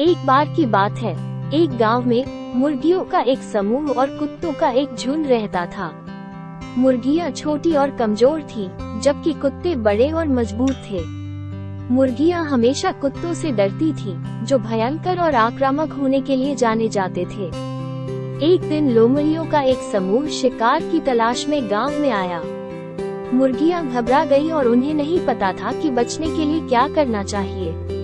एक बार की बात है। एक गाँव में मुर्गियों का एक समूह और कुत्तों का एक झुंड रहता था। मुर्गियाँ छोटी और कमज़ोर थी, जबकि कुत्ते बड़े और मज़बूत थे। मुर्गियाँ हमेशा कुत्तों से डरती थी, जो भयंकर और आक्रामक होने के लिए जाने जाते थे। एक दिन लोमड़ियों का एक समूह शिकार की तलाश में गाँव में आया। मुर्गियाँ घबरा गई और उन्हें नहीं पता था कि बचने के लिए क्या करना चाहिए।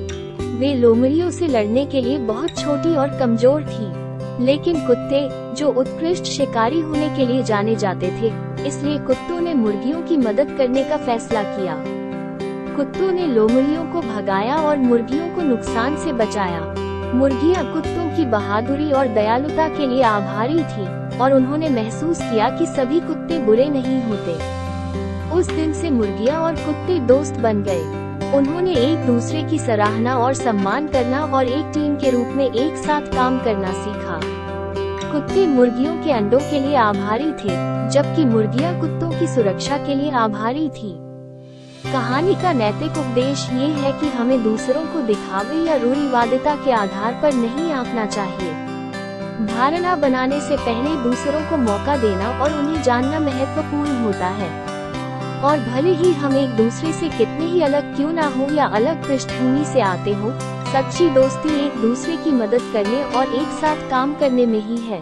वे लोमड़ियों से लड़ने के लिए बहुत छोटी और कमज़ोर थी, लेकिन कुत्ते, जो उत्कृष्ट शिकारी होने के लिए जाने जाते थे, इसलिए कुत्तों ने मुर्गियों की मदद करने का फैसला किया। कुत्तों ने लोमड़ियों को भगाया और मुर्गियों को नुकसान से बचाया। मुर्गियाँ कुत्तों की बहादुरी और दयालुता के लिए आभारी थी, और उन्होंने महसूस किया कि सभी कुत्ते बुरे नहीं होते। उस दिन से मुर्गियाँ और कुत्ते दोस्त बन गए। उन्होंने एक दूसरे की सराहना और सम्मान करना और एक टीम के रूप में एक साथ काम करना सीखा। कुत्ते मुर्गियों के अंडों के लिए आभारी थे, जबकि मुर्गियाँ कुत्तों की सुरक्षा के लिए आभारी थी। कहानी का नैतिक उपदेश ये है कि हमें दूसरों को दिखावे या रूढ़िवादिता के आधार पर नहीं आंकना चाहिए। धारणा बनाने से पहले दूसरों को मौका देना और उन्हें जानना महत्वपूर्ण होता है। और भले ही हम एक दूसरे से कितने ही अलग क्यों ना हो या अलग पृष्ठभूमि से आते हो, सच्ची दोस्ती एक दूसरे की मदद करने और एक साथ काम करने में ही है।